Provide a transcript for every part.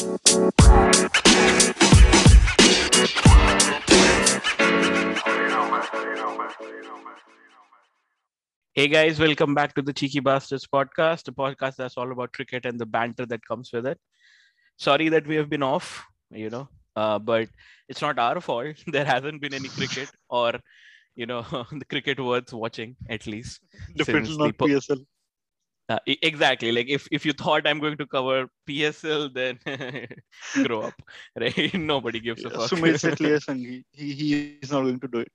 Hey guys, welcome back to the Cheeky Bastards podcast, a podcast that's all about cricket and the banter that comes with it. Sorry that we have been off, you know, uh, but it's not our fault. There hasn't been any cricket or, you know, the cricket worth watching at least. Definitely not the PSL. Uh, exactly. Like if, if you thought I'm going to cover PSL, then grow up, right? Nobody gives a fuck. Sumit Sanghi, he, he is not going to do it.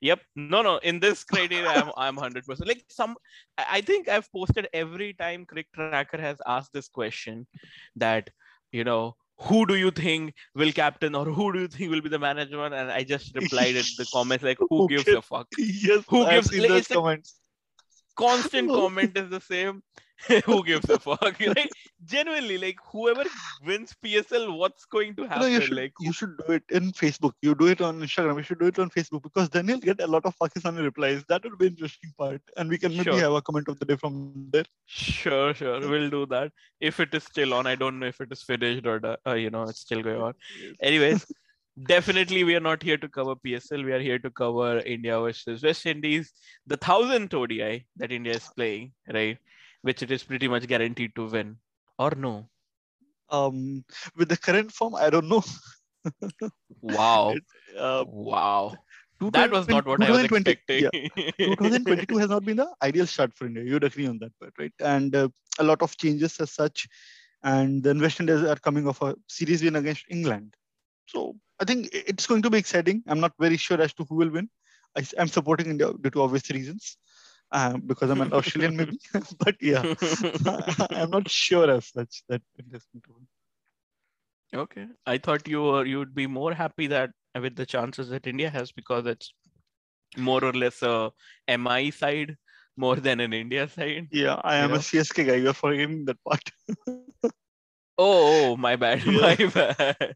Yep. No, no. In this criteria, I'm I'm hundred percent. Like some, I think I've posted every time Crick Tracker has asked this question, that you know who do you think will captain or who do you think will be the manager, and I just replied in the comments like who gives a fuck. Yes, Who I have gives- like, those it's a- comments. Constant comment is the same. who gives a fuck? Like genuinely, like whoever wins PSL, what's going to No, happen? you should, like you should do it in Facebook. You do it on Instagram. You should do it on Facebook because then you'll get a lot of Pakistani replies. That would be interesting part. And we can maybe Sure. have a comment of the day from there. Sure, sure. We'll do that. If it is still on, I don't know if it is finished or, uh, you know, it's still going on. Anyways, definitely we are not here to cover PSL. We are here to cover India versus West Indies, the thousandth ODI that India is playing, right? Which it is pretty much guaranteed to win, or no? Um, with the current form, I don't know. Wow, Uh, wow. That was not what I was 2020 expecting. yeah. 2022 has not been the ideal start for India. You'd agree on that part, right? And uh, a lot of changes as such. And then West Indies are coming off a series win against England. So I think it's going to be exciting. I'm not very sure as to who will win. I, am supporting India due to obvious reasons. Um, because I'm an Australian, maybe. but yeah, I'm not sure as such that India's going to win. Okay, I thought you were you would be more happy that with the chances that India has because it's more or less a MI side more than an India side. Yeah, I You am know? a CSK guy. You're forgetting that part. Oh, oh, my bad, Yeah. my bad.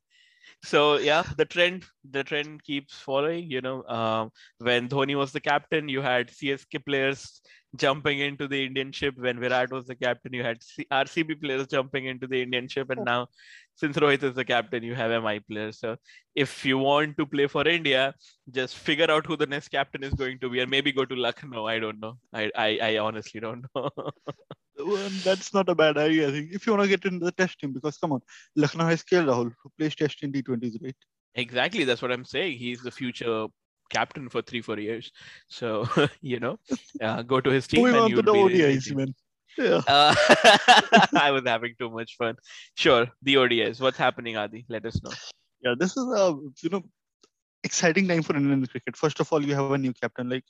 So yeah, the trend the trend keeps following. You know, um, when Dhoni was the captain, you had CSK players jumping into the Indian ship. When Virat was the captain, you had C- RCB players jumping into the Indian ship, and now since Rohit is the captain, you have MI players. So if you want to play for India, just figure out who the next captain is going to be, and maybe go to Lucknow. I don't know. I I, I honestly don't know. Well, that's not a bad idea. I think if you want to get into the test team, because come on, Lucknow has KL Rahul, who plays test in T20s, right? Exactly, that's what I'm saying. He's the future captain for three, four years. So you know, uh, go to his team Moving and on you to the ODIs, man. Yeah. Uh, I was having too much fun. Sure, the ODIs. What's happening, Adi? Let us know. Yeah, this is a you know exciting time for Indian cricket. First of all, you have a new captain. Like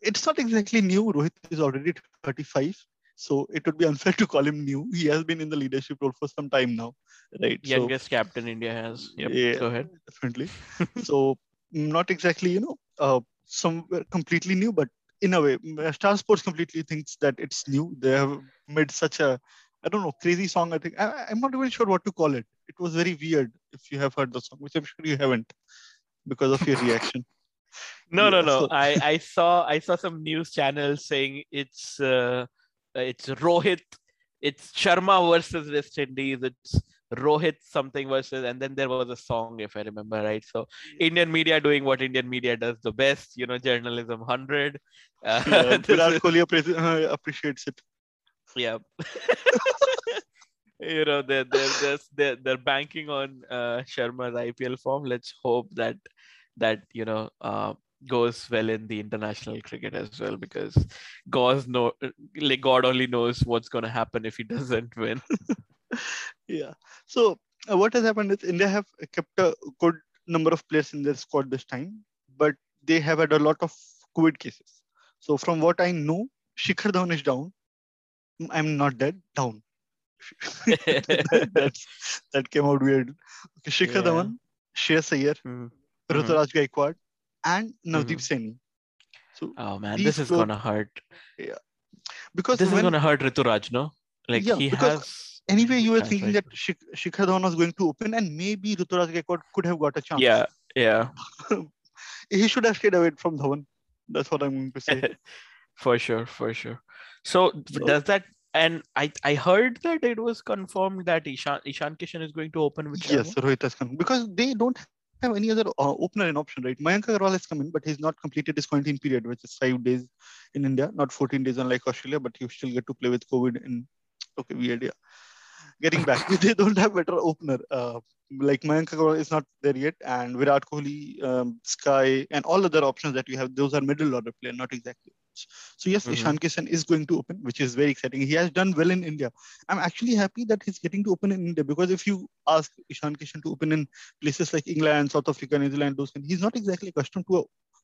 it's not exactly new. Rohit is already 35. So it would be unfair to call him new. He has been in the leadership role for some time now, right? So- Youngest captain India has. Yep. Yeah. Go ahead. definitely. so not exactly, you know, uh, somewhere completely new, but in a way, Star Sports completely thinks that it's new. They have made such a, I don't know, crazy song. I think I, I'm not even sure what to call it. It was very weird. If you have heard the song, which I'm sure you haven't, because of your reaction. No, no, Yeah, no. so- I I saw I saw some news channels saying it's uh, it's Rohit, it's Sharma versus West Indies. It's Rohit something versus, and then there was a song if I remember right. So Indian media doing what Indian media does the best. You know, journalism hundred. Uh, Yeah, Virat Kohli appre- uh, appreciates it. yeah. you know they're they're they're they're, they're banking on uh, Sharma's IPL form. Let's hope that that you know uh, goes well in the international cricket as well because God know like God only knows what's going to happen if he doesn't win. Yeah. So uh, what has happened is India have kept a good number of players in their squad this time, but they have had a lot of COVID cases. So from what I know, Shikhar Dhawan is down. I'm not dead. Down. That's that came out weird. Okay, Shikhar Yeah. Dhawan, Shreyas Iyer, Mhm. Ruturaj Gaikwad, and Navdeep Mhm. Saini. So Oh man, this is gonna hurt. Yeah, because This is gonna hurt Ruturaj, no? Like Yeah, he has. anyway, you were thinking right. that Shik- Shikhar Dhawan was going to open, and maybe Ruturaj Gaikwad could have got a chance. Yeah, yeah. he should have stayed away from Dhawan. That's what I'm going to say. for sure, for sure. So So- does that and I I heard that it was confirmed that Ishan Ishan Kishan is going to open with Yes, Rohit has because they don't have any other uh, opener in option, right? Mayank Agarwal has come in, but he's not completed his quarantine period, which is five days in India, not 14 days unlike Australia, but you still get to play with COVID in okay, weird, yeah. Getting back, they don't have better opener. Uh, like Mayank Agarwal is not there yet, and Virat Kohli, um, Sky, and all other options that you have, those are middle order player, not exactly. So yes, Mhm. Ishan Kishan is going to open, which is very exciting. He has done well in India. I'm actually happy that he's getting to open in India because if you ask Ishan Kishan to open in places like England, South Africa, New Zealand, those kind, he's not exactly accustomed to a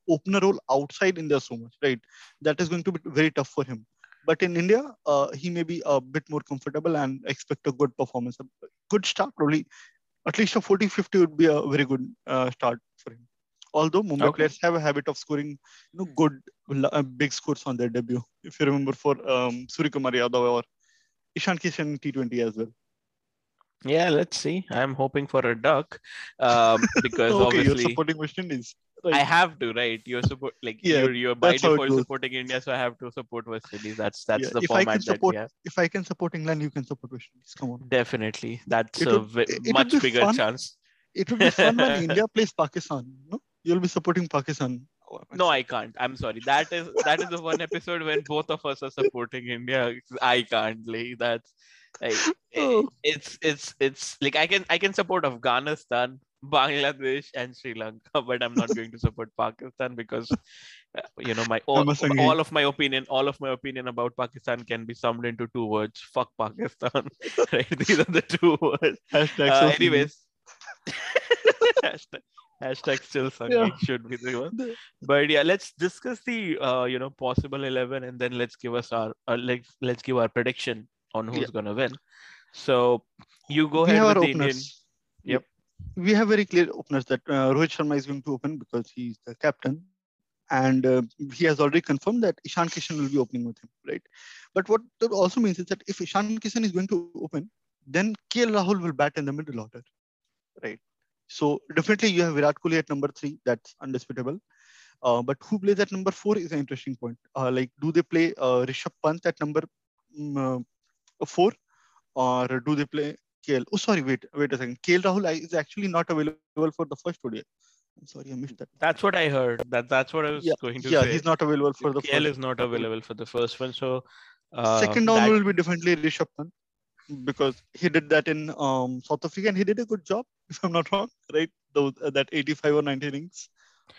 opener role outside India so much, right? That is going to be very tough for him. But in India, uh, he may be a bit more comfortable and expect a good performance. A good start, probably at least a 40 50 would be a very good uh, start for him. Although Mumbai Okay. players have a habit of scoring you know, good, big scores on their debut. If you remember for um, Suryakumar Yadav or Ishan Kishan in T20 as well. Yeah, let's see. I'm hoping for a duck, um, because okay, you're obviously supporting West Indies. I have to, right? You're support like Yeah, you're you're by default supporting India, so I have to support West Indies. That's that's Yeah, the if I can format that support- If I can support England, you can support West Indies. Come on. Definitely, that's It a would- ve- it much bigger fun. chance. It would be fun when India plays Pakistan. No, you'll be supporting Pakistan. No, I can't. I'm sorry. That is that is the one episode when both of us are supporting India. I can't. Like that's like Oh. it's it's it's like I can I can support Afghanistan, Bangladesh, and Sri Lanka, but I'm not going to support Pakistan because uh, you know my all, all of my opinion all of my opinion about Pakistan can be summed into two words: fuck Pakistan. right? These are the two words. Uh, anyways. hashtag, still Sunny Yeah. should be the one but yeah let's discuss the uh, you know possible 11 and then let's give us our uh, let's let's give our prediction on who's Yeah. gonna win so you go we ahead with the indian openers. Yep. We have very clear openers that uh, Rohit Sharma is going to open because he's the captain. And uh, he has already confirmed that Ishan Kishan will be opening with him, right? But what that also means is that if Ishan Kishan is going to open, then KL Rahul will bat in the middle order, right? So definitely you have Virat Kohli at number three. That's undisputable. Uh, but who plays at number four is an interesting point. Uh, like, do they play uh, Rishabh Pant at number uh, four, or do they play KL? Oh, sorry, wait, wait a second. KL Rahul is actually not available for the first ODI. I'm sorry, I missed that. that's what i heard that that's what i was Yeah, going to yeah, say he's not available for the KL first. is not available for the first one so uh, Second down that- will be definitely Rishabh Pant because he did that in um, South Africa and he did a good job, if I'm not wrong, right? Those uh, that 85 or 90 innings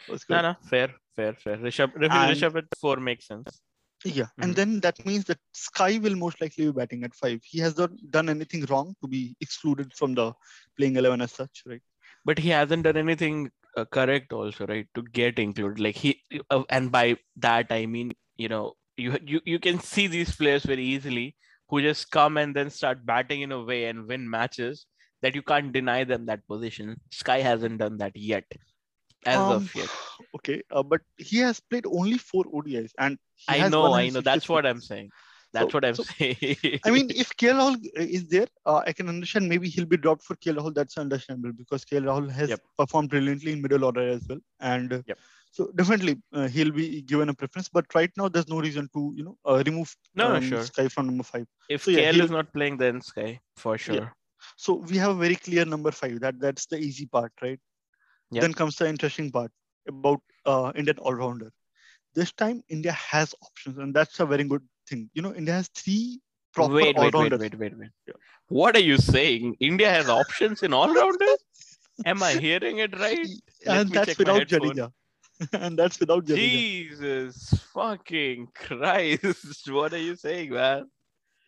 was good. no no fair fair fair rishabh And- rishabh at four makes sense Yeah, Mhm. and then that means that Sky will most likely be batting at five. He has not done anything wrong to be excluded from the playing 11 as such, right? but he hasn't done anything uh, correct also right to get included like he uh, and by that i mean you know you, you you can see these players very easily who just come and then start batting in a way and win matches that you can't deny them that position. Sky hasn't done that yet as Um, of yet. Okay, uh, but he has played only four ODIs, and i know i know. That's what i'm saying. That's So- what i'm so, saying. I mean, if KL Rahul is there, uh, I can understand maybe he'll be dropped for KL Rahul. That's understandable because KL Rahul has Yep. performed brilliantly in middle order as well, and Yep. So definitely uh, he'll be given a preference. But right now, there's no reason to you know uh, remove No, um, sure. Sky from number five. if so, yeah, KL is not playing then sky for sure So we have a very clear number five. That that's the easy part, right? Yep. Then comes the interesting part about uh, Indian all-rounder. This time India has options, and that's a very good thing. You know, India has three proper wait, wait, wait, all-rounders. wait, wait, wait. Yeah. What are you saying? India has options in all rounders? Am I hearing it right? Let and that's without. Jadeja. and that's without Jadeja. Jesus fucking Christ. What are you saying, man?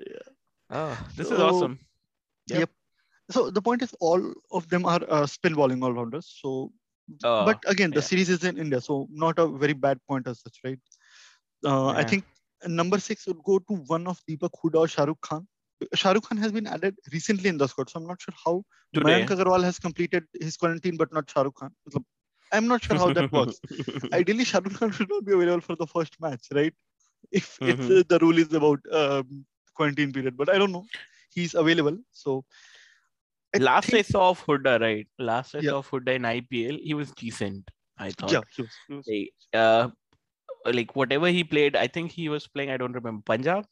Yeah. Oh, this is awesome. Yep. Yep. So the point is, all of them are uh, spin bowling all-rounders. So, Oh, but again, the yeah. series is in India, so not a very bad point as such, right? Uh, I think number six would go to one of Deepak Huda or Shah Rukh Khan. Shah Rukh Khan has been added recently in the squad, so I'm not sure how today. Mayank Agarwal has completed his quarantine, but not Shah Rukh Khan. Matlab, I'm not sure how that works. Ideally, Shah Rukh Khan should not be available for the first match, right? If it's, Mhm. uh, the rule is about um, quarantine period, but I don't know. He's available, so I Last think- I saw of Huda, right? Last I Yeah. saw of Huda in IPL, he was decent. I thought. yeah, he was- he was- Like, uh, like whatever he played, I think he was playing. I don't remember Punjab.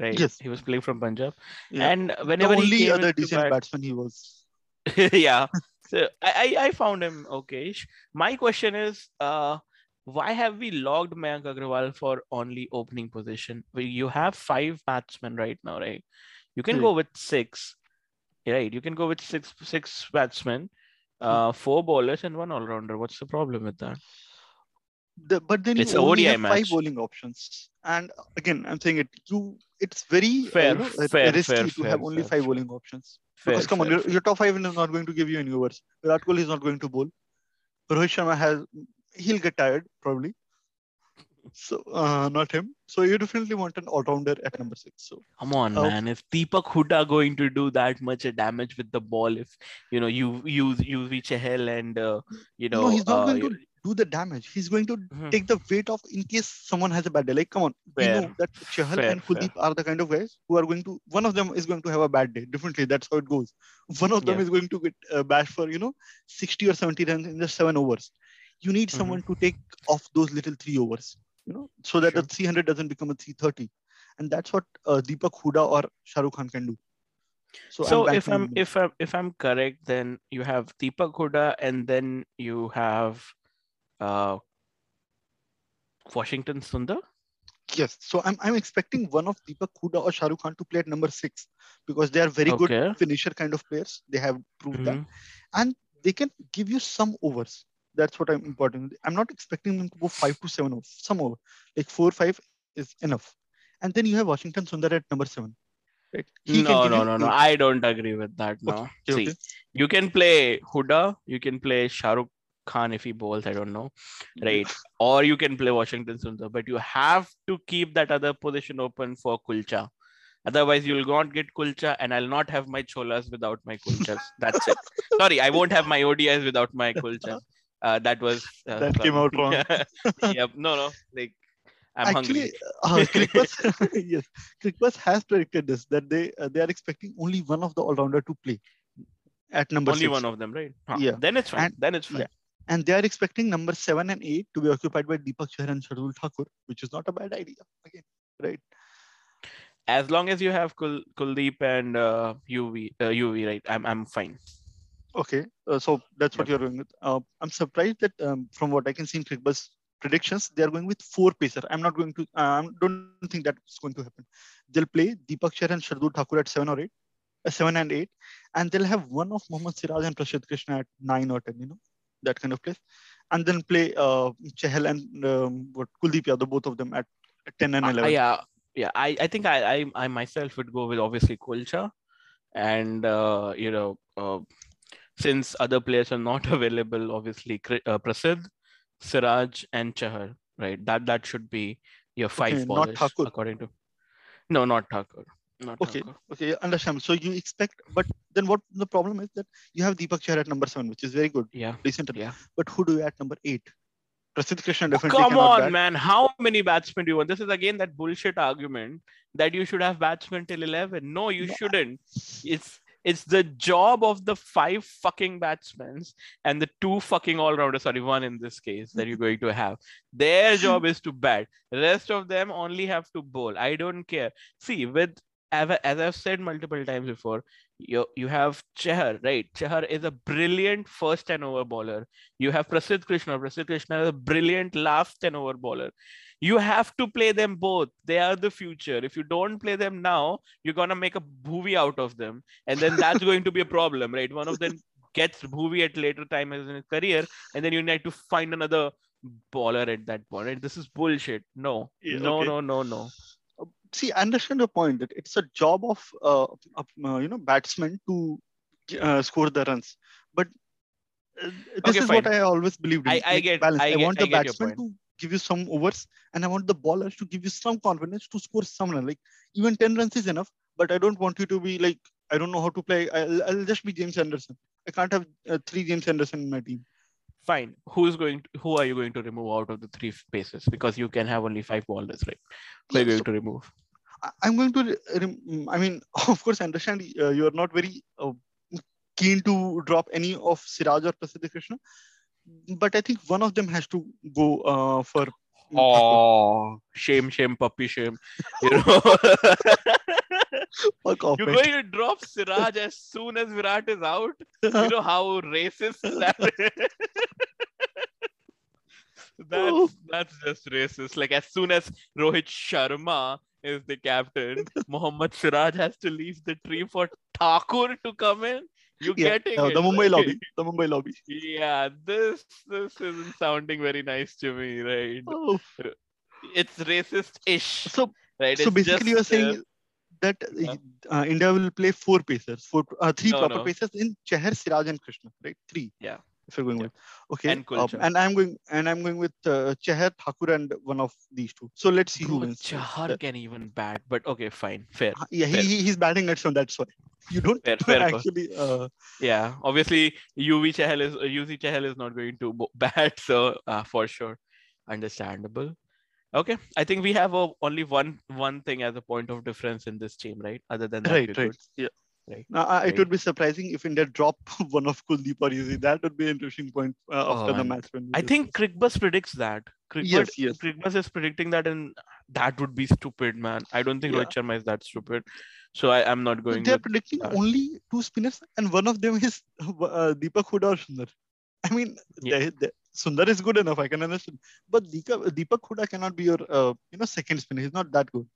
right? Yes. He was playing from Punjab, Yeah. and The whenever he only came other decent bat- batsman he was. yeah. So I, I I found him okay. My question is, uh, why have we logged Mayank Agarwal for only opening position? You have five batsmen right now, right? You can go with six, right? You can go with six six batsmen, uh, four bowlers and one all rounder. What's the problem with that? The, but then It's you only ODI have five bowling options. And again, I'm saying it. You, it's very uh, Fair, you know, uh, fair, risky fair, to fair, have only fair, five bowling options. Fair, because come on, fair, your, your top five is not going to give you any overs. Virat Kohli is not going to bowl. Rohit Sharma has he'll get tired probably. So uh, not him. So you definitely want an all-rounder at number six. So Come on, Oh. man. If Deepak Huda going to do that much damage with the ball, if you know you use use Chahal and uh, you know no, he's not uh, going to do the damage. He's going to Mhm. take the weight of in case someone has a bad day. Like, come on, we know that Chahal Fair, and Kuldeep are the kind of guys who are going to. One of them is going to have a bad day. Definitely, that's how it goes. One of them Yeah. is going to get uh, bashed for you know sixty or seventy runs in just seven overs. You need Mhm. someone to take off those little three overs, you know, so that Sure. the three hundred doesn't become a three thirty, and that's what uh, Deepak Huda or Shah Rukh Khan can do. So, So I'm if I'm if I'm if I'm correct, then you have Deepak Huda and then you have uh Washington Sundar. Yes, so I'm I'm expecting one of Deepak Huda or Shah Rukh Khan to play at number six because they are very good finisher kind of players. They have proved that, Mhm. and they can give you some overs. That's what I'm important. I'm not expecting them to go five to seven overs. Some over, like four five is enough. And then you have Washington Sundar at number seven. Right? No, no, no, no. I don't agree with that. No. Okay, See, okay. you can play Huda, you can play Shah Rukh Khan if he bowls. I don't know. right? Or you can play Washington Sundar, but you have to keep that other position open for Kulcha. Otherwise, you'll not get Kulcha, and I'll not have my Cholas without my Kulchas. That's it. Sorry, I won't have my ODIs without my Kulchas. Uh, that was uh, That came out wrong. yep. No, no. Like I'm Actually, hungry. uh, yes, Cricbuzz has predicted this that they uh, they are expecting only one of the all rounder to play at number Only six. one of them, right? Huh. Yeah. Then it's fine. And- then it's fine. yeah. And they are expecting number seven and eight to be occupied by Deepak Chahar and Shardul Thakur, which is not a bad idea. Again, right? As long as you have Kul- Kuldeep and uh, UV, uh, UV, right? I'm I'm fine. Okay, uh, so that's what you're going with. Uh, I'm surprised that um, from what I can see in Cricbuzz predictions, they are going with four pacer. I'm not going to. I um, don't think that's going to happen. They'll play Deepak Chahar and Shardul Thakur at seven or eight, uh, seven and eight, and they'll have one of Mohammad Siraj and Prasidh Krishna at nine or ten. You know, that kind of place, and then play uh, Chahal and um, what Kuldeep Yadav, both of them at, at ten and Uh, eleven. yeah, yeah. I, I think I, I I myself would go with obviously Kulcha, and uh, you know uh, since other players are not available, obviously uh, Prasidh, Siraj, and Chahar. Right. That that should be your five Okay, Thakur. according to. No, not Thakur. Not Okay, okay, understand. So you expect, but then what the problem is that you have Deepak Chahar at number seven, which is very good, Yeah. decent. Yeah. But who do you at number eight? Prasidh Krishna oh, definitely Come on, bat. man. How many batsmen do you want? This is again that bullshit argument that you should have batsmen till 11. No, you I- shouldn't. It's it's the job of the five fucking batsmen and the two fucking all-rounders, sorry, one in this case that you're going to have. Their job is to bat. The rest of them only have to bowl. I don't care. See, with as I- as I've said multiple times before, you you have Chahar, right? Chahar is a brilliant first 10 over bowler. You have Prasidh Krishna. Prasidh Krishna is a brilliant last 10 over bowler. You have to play them both. They are the future. If you don't play them now, you're gonna make a bhuvi out of them, and then that's going to be a problem, right? One of them gets bhuvi at later time in his career, and then you need to find another bowler at that point. Right? This is bullshit. No, Yeah, no, okay. no, no, no. See, I understand your point that it's a job of uh, uh, you know batsmen to uh, score the runs, but uh, this Okay, is what. I always believed in. I- I like get- balance. I I, get- want the batsman to give you some overs, and I want the bowlers to give you some confidence to score some run. Like even ten runs is enough, but I don't want you to be like I don't know how to play. I'll, I'll just be James Anderson. I can't have uh, three James Anderson in my team. Fine. Who's going? To, who are you going to remove out of the three paces? Because you can have only five bowlers, right? Who are you Yeah, going so- to remove? I- I'm going to. re- I mean, of course, I understand uh, you are not very uh, keen to drop any of Siraj or Prasidh Krishna, but I think one of them has to go uh, for Oh, shame, shame, puppy, shame. You know, Fuck off, you're man. going to drop Siraj as soon as Virat is out. You know how racist that is. that's that's just racist. Like as soon as Rohit Sharma is the captain, Mohammad Siraj has to leave the tree for Thakur to come in. You yeah, getting yeah, it? the Mumbai lobby. The Mumbai lobby. Yeah, this this isn't sounding very nice to me, right? Oh. It's racist-ish, So, right? so It's basically, you're just, uh, saying that Yeah. uh, India will play four pacers, four, uh, three No, proper no. pacers in Chahar, Siraj, and Krishna, right? Three. Yeah. If you're going Yeah. with okay, And Kulcha. and I'm going and I'm going with uh, Chahar, Thakur, and one of these two. So let's see who Bro, wins. Chahar Uh, can even bat, but okay, fine, fair. yeah, he, fair. he he's batting at some. That's why you don't Fair, fair actually. Uh, Yeah, obviously, UV Chahal is uh, UZ Chahal is not going to bat, so uh, for sure, understandable. Okay, I think we have a, only one one thing as a point of difference in this team, right? Other than that, right, right. good. Yeah. Right. Now, uh, Right. it would be surprising if India drop one of Kuldeep or Yuzi. That would be an interesting point uh, Oh, after the match. When I think Cricbuzz predicts that. Cricbuzz, Yes, yes. Cricbuzz is predicting that, and that would be stupid, man. I don't think Yeah. Rohit Sharma is that stupid, so I am not going They're predicting that. only two spinners, and one of them is uh, Deepak Huda or Sundar. I mean, Yeah. they, they, Sundar is good enough. I can understand, but Deepak, Deepak Huda cannot be your, uh, you know, second spinner. He's not that good.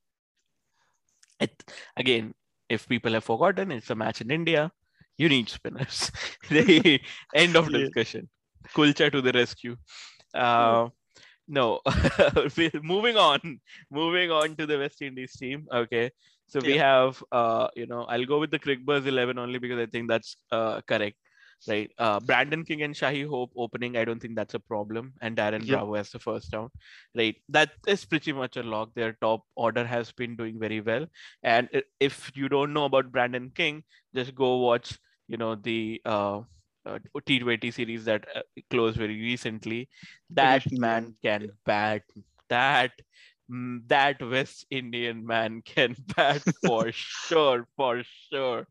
it again if people have forgotten it's a match in india. You need spinners. End of Yeah. discussion. Kulcha to the rescue. Uh, no. Moving on. Moving on to the west indies team. Okay. So we have uh, you know i'll go with the Cricbuzz 11 only because i think that's uh, correct right uh, brandon king and Shai Hope opening i don't think that's a problem and darren Yeah. bravo as the first down right that is pretty much a lock their top order has been doing very well and if you don't know about brandon king just go watch you know the uh, uh, T20 series that uh, closed very recently. That man can bat. That mm, that West Indian man can bat for sure, for sure.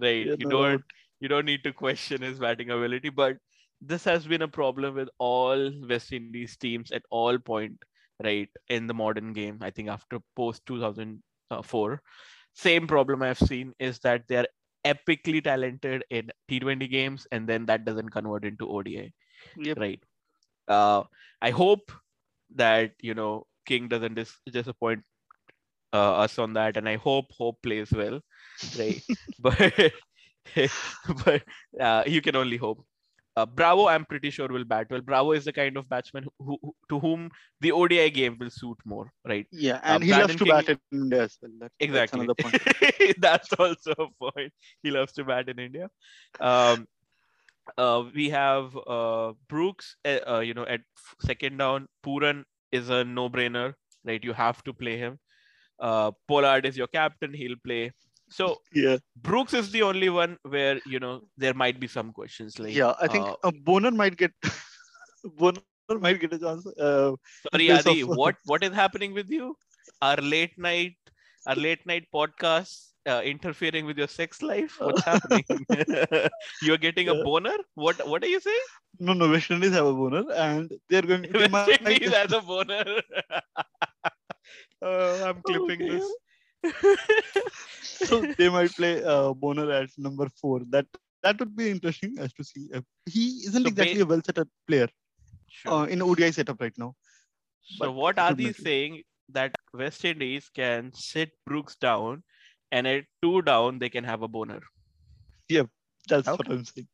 Right? Yeah, you no don't. You don't need to question his batting ability, but this has been a problem with all West Indies teams at all point, right? In the modern game, I think after post 2004, same problem I've seen is that they are epically talented in T20 games, and then that doesn't convert into ODI, Yep. right? Uh, I hope that you know King doesn't dis- disappoint uh, us on that, and I hope Hope plays well, right? but but uh, you can only hope. Uh, Bravo, I'm pretty sure will bat well. Bravo is the kind of batsman who, who to whom the ODI game will suit more, right? Yeah, and he Brandon loves to King- bat in India as well. That, Exactly. That's another point. That's also a point. He loves to bat in India. Um, uh, we have uh, Brooks, uh, uh, you know, at second down. Pooran is a no-brainer, right? You have to play him. Uh, Pollard is your captain. He'll play. So Yeah, Brooks is the only one where you know there might be some questions. Like, yeah. I think uh, uh, Bonner might get Bonner might get a chance. Uh, Sorry, Adi, of- what what is happening with you? Our late night, our late night podcast uh, interfering with your sex life? What's happening? You're getting a boner? What what are you saying? no, no. West Indies have a Boner, and they're going. They West Indies has a boner. Uh, I'm clipping this. so they might play uh, Bonner at number four. That that would be interesting as to see. Uh, he isn't So exactly ba- a well set up player Sure. uh, in ODI setup right now. so but what are would these make it- saying that West Indies can sit Brooks down, and at two down they can have a boner? Yeah, that's what I'm saying.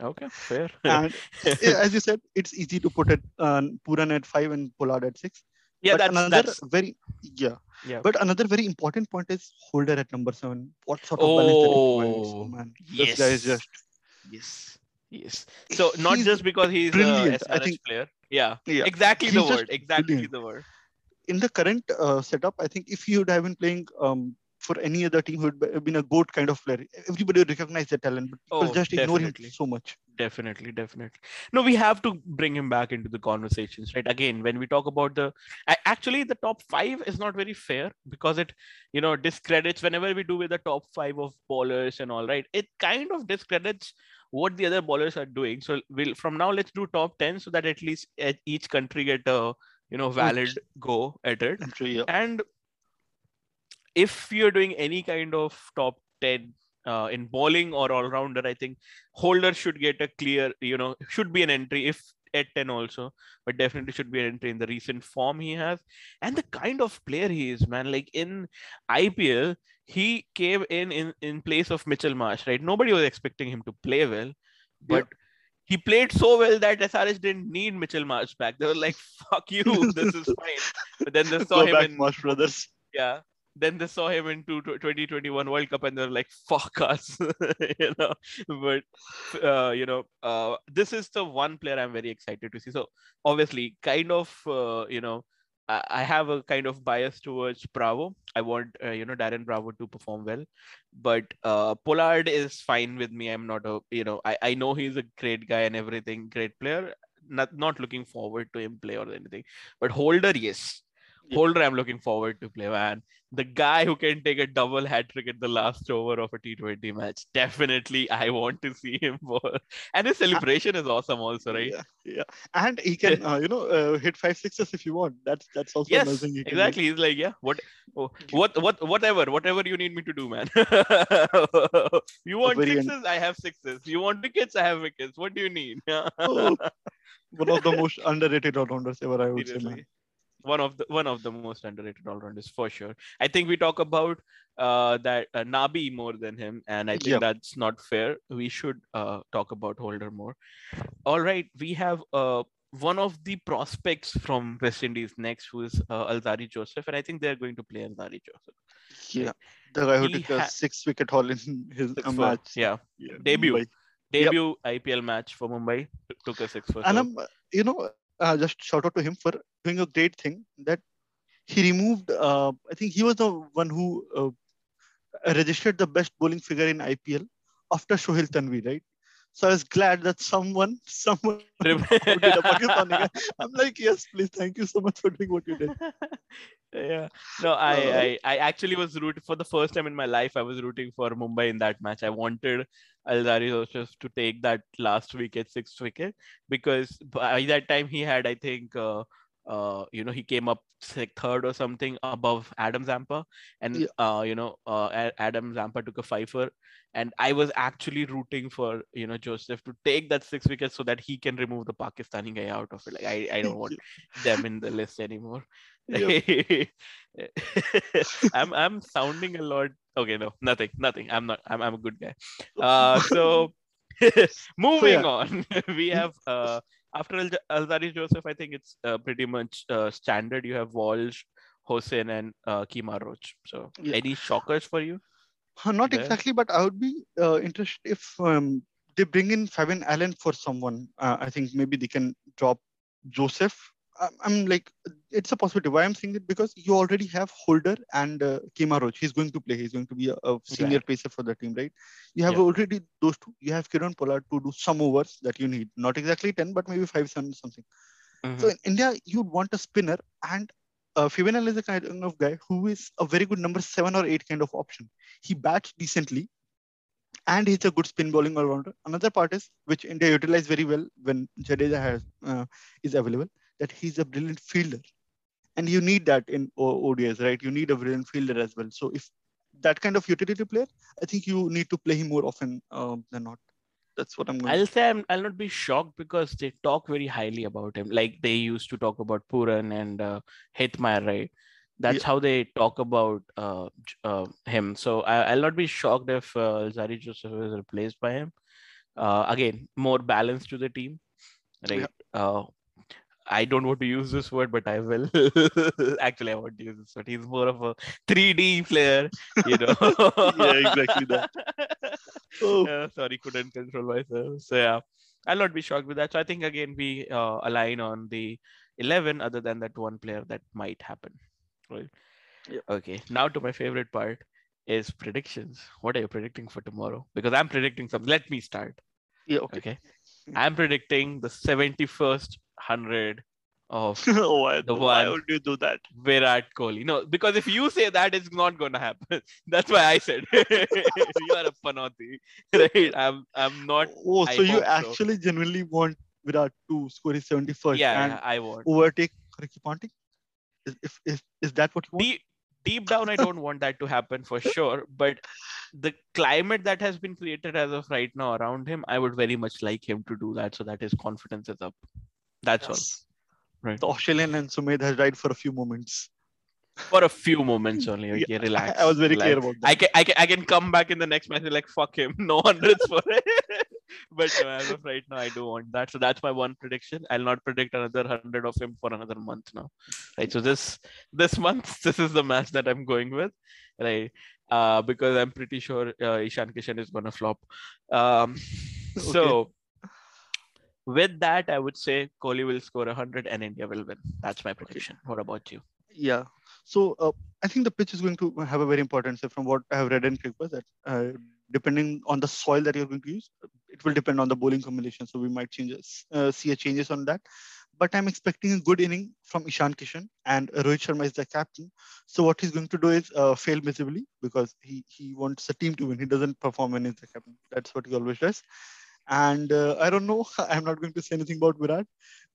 Okay, fair. And yeah, as you said, it's easy to put it uh, Pooran at five and Pollard at six. yeah, but that's another that's very yeah. Yeah. But another very important point is Holder at number seven. What sort of balance that provides, Oh, man? This guy is yes. just Yes. Yes. So not He's just because he's brilliant, a I SRH think- player. Yeah. yeah. Exactly the He's just word. Exactly brilliant. the word. in the current uh, setup, I think if you'd have been playing um, for any other team, who had been a goat kind of player. Everybody would recognize the talent, but people Oh, just ignore definitely. him so much. Definitely, definitely. No, we have to bring him back into the conversations, right? Again, when we talk about the actually the top five is not very fair because it, you know, discredits whenever we do with the top five of bowlers and all, right? It kind of discredits what the other bowlers are doing. So we'll from now let's do top ten so that at least e- each country get a you know valid go at it. Entry, yeah. And if you're doing any kind of top 10 uh, in bowling or all rounder, I think Holder should get a clear, you know, should be an entry if at 10 also, but definitely should be an entry in the recent form he has and the kind of player he is, man. Like in IPL, he came in in, in place of Mitchell Marsh, right? Nobody was expecting him to play well, but he played so well that SRH didn't need Mitchell Marsh back. They were like, fuck you, this is fine. But then they saw Go him back, in Marsh brothers. yeah then they saw him in 2021 world cup and they're like fuck us you know but uh, you know uh, this is the one player i'm very excited to see so obviously kind of uh, you know I I have a kind of bias towards Bravo. I want uh, you know Darren Bravo to perform well, but uh, Pollard is fine with me. I'm not a you know I, I know he's a great guy and everything, great player. Not not looking forward to him play or anything, but Holder yes. Holder, I'm looking forward to play, man. The guy who can take a double hat trick at the last over of a T20 match. Definitely, I want to see him for. And his celebration is awesome, also, right? Yeah, yeah. And he can, uh, you know, uh, hit five sixes if you want. That's that's also Yes, thing he exactly. He's like, yeah, what, oh, what, what, whatever, whatever you need me to do, man. you want sixes? I have sixes. You want wickets? I have wickets. What do you need? Oh, one of the most underrated all-rounders ever, I would say, man. One of the one of the most underrated all-rounders for sure. I think we talk about uh, that uh, Nabi more than him, and I think Yeah. that's not fair. We should uh, talk about Holder more. All right, we have uh, one of the prospects from West Indies next, who is uh, Alzari Joseph, and I think they're going to play Alzari Joseph. Yeah, the guy who He took a six-wicket haul in his a match. yeah, Yeah, Debut. Mumbai. debut IPL match for Mumbai took a six for. And I'm, uh, you know, uh, just shout out to him for doing a great thing that he removed. Uh, I think he was the one who uh, registered the best bowling figure in IPL after Sohail Tanvir, right? So I was glad that someone, someone did a Pakistani. I'm like, yes, please, thank you so much for doing what you did. yeah no I, Uh, I i actually was rooting for the first time in my life i was rooting for mumbai in that match i wanted alzari Joseph to take that last wicket sixth wicket because by that time he had i think uh, uh, you know, he came up like third or something above Adam Zampa, and Yeah. uh, you know, uh, Adam Zampa took a fifer, and I was actually rooting for you know Joseph to take that six wicket so that he can remove the Pakistani guy out of it. Like I, I don't want them in the list anymore. I'm I'm sounding a lot. Okay, no, nothing, nothing. I'm not. I'm I'm a good guy. Uh, so moving yeah. on, we have uh after Al- Alzari Joseph. I think it's uh, pretty much uh, standard. You have Walsh, Hosein, and uh, Kemar Roach. So Yeah. any shockers for you? Uh, Not there. exactly, but I would be uh, interested if um, they bring in Fabian Allen for someone. Uh, I think maybe they can drop Joseph. I'm, like, it's a possibility. Why I'm saying it because you already have Holder and uh, Kemar Roach. He's going to play. He's going to be a, a senior pacer for the team, right? You have Yeah. already those two. You have Kieron Pollard to do some overs that you need. Not exactly 10, but maybe 5, 7, something. So in India, you'd want a spinner, and uh, Fabian is a kind of guy who is a very good number seven or eight kind of option. He bats decently, and he's a good spin bowling all rounder. Another part is which India utilize very well when Jadeja has uh, is available, that he's a brilliant fielder, and you need that in O- ODIs, right? You need a brilliant fielder as well. So if that kind of utility player, I think you need to play him more often um, than not. That's what I'm going. I'll say I'm, I'll not be shocked because they talk very highly about him. Like they used to talk about Pooran and uh, right? That's how they talk about uh, uh, him. So I, I'll not be shocked if uh, Zari Joseph is replaced by him. Uh, again, more balance to the team, right? Yeah. I don't want to use this word, but I will. Actually, I want to use this word. He's more of a 3D player, you know. Yeah, exactly that. Oh. Sorry, couldn't control myself. So yeah, I'll not be shocked with that. So I think again we uh, align on the 11, other than that one player that might happen. Right. Yeah. Okay. Now to my favorite part is predictions. What are you predicting for tomorrow? Because I'm predicting something. Let me start. Yeah, okay. Okay. I'm predicting the 71st hundred of why, The why one. would you do that? Virat Kohli. No, because if you say that, it's not gonna happen. That's why I said you are a panoti, right? I'm I'm not. Oh, I so you hope so. actually genuinely want Virat to score his 71st Yeah, and I want. overtake Ricky Ponting? Is, if, is, is that what you want? Deep, deep down, I don't want that to happen for sure. But the climate that has been created as of right now around him, I would very much like him to do that so that his confidence is up. That's Yes. all. Right. The Australian and Sumedh has died for a few moments. For a few moments only. Okay, Yeah, relax. I was very relax. clear about that. I can, I can I can come back in the next match and like fuck him. No hundreds for it. but no, as of right now, I do want that. So that's my one prediction. I'll not predict another hundred of him for another month now. Right. So this this month, this is the match that I'm going with. Right. Uh, because I'm pretty sure uh, Ishan Kishan is gonna flop. Um, so with that, I would say Kohli will score 100 and India will win. That's my prediction. What about you? Yeah. So uh, I think the pitch is going to have a very important say from what I have read in cricket that uh, depending on the soil that you're going to use, it will depend on the bowling combination. So we might changes, uh, see a changes on that. But I'm expecting a good inning from Ishan Kishan and Rohit Sharma is the captain. So what he's going to do is uh, fail miserably because he he wants the team to win. He doesn't perform when he's the captain. That's what he always does. And uh, I don't know. I'm not going to say anything about Virat,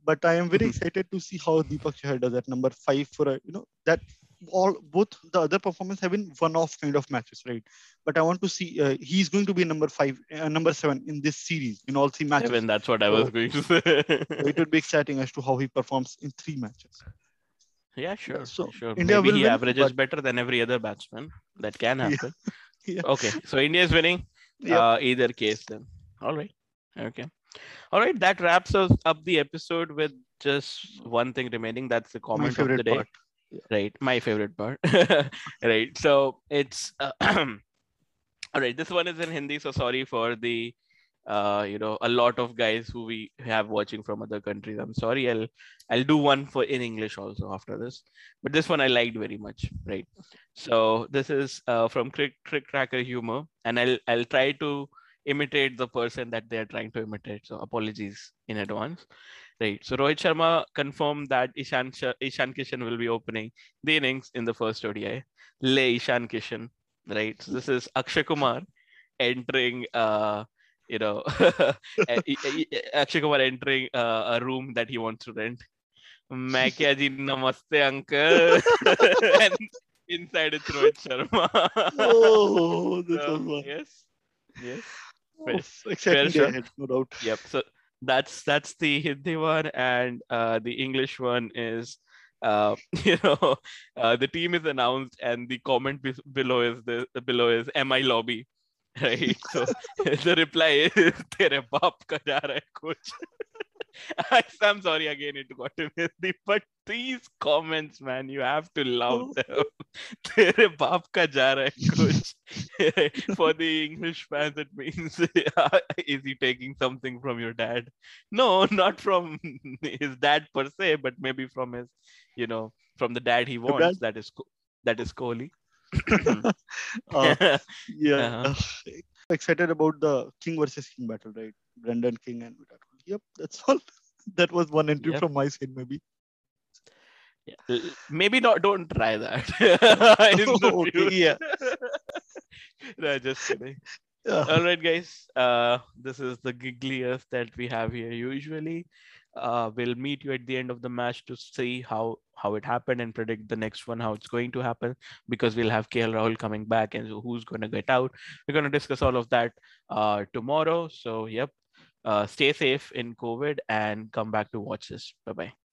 but I am very Mhm. excited to see how Deepak Chahar does at number five for a you know that all both the other performance have been one-off kind of matches, right? But I want to see uh, he's going to be number five, uh, number seven in this series in all three matches. Even that's what I was So- going to say. It would be exciting as to how he performs in three matches. yeah, sure. so sure. India Maybe he win, averages but- better than every other batsman. That can happen. Yeah. Okay. So India is winning. Uh, either case then. All right. Okay. All right. That wraps us up the episode with just one thing remaining. That's the comment of the day. part. right my favorite part right so it's uh, all right this one is in hindi so sorry for the uh you know a lot of guys who we have watching from other countries i'm sorry i'll i'll do one for in english also after this but this one i liked very much right so this is uh, from crick trick tracker humor and i'll i'll try to imitate the person that they are trying to imitate so apologies in advance right so rohit sharma confirmed that ishan Sh- ishan kishan will be opening the innings in the first ODI. Le Ishan Kishan, right? So this is Akshay Kumar entering, uh, you know, Akshay Kumar entering uh, a room that he wants to rent. मैं क्या जी नमस्ते uncle and inside it's Rohit Sharma. Oh, this So, was one. yes, yes. Oh, exciting day sure. ahead, no doubt. Yep. So that's that's the Hindi one, and uh, the English one is, uh, you know, uh, the team is announced, and the comment be- below is the below is "Am I lobby?" Right. So the reply is "तेरे बाप का जा रहा है कुछ." I'm sorry again, it got away. But these comments, man, you have to love oh. them. तेरे बाप का For the English fans, it means is he taking something from your dad? No, not from his dad per se, but maybe from his, you know, from the dad he wants. That is that is Kohli. uh, hmm. yeah. Uh-huh. Excited about the King versus King battle, right? Brandon King and Virat Yep, that's all. that was one entry Yep. from my side, maybe. Yeah. Maybe not. Don't try that. The Okay, yeah. no, just kidding. Yeah. All right, guys. Uh, this is the giggliest that we have here. Usually, uh, we'll meet you at the end of the match to see how how it happened and predict the next one how it's going to happen because we'll have KL Rahul coming back and who's going to get out. We're going to discuss all of that uh, tomorrow. So, yep. Uh, stay safe in COVID and come back to watch this. Bye bye.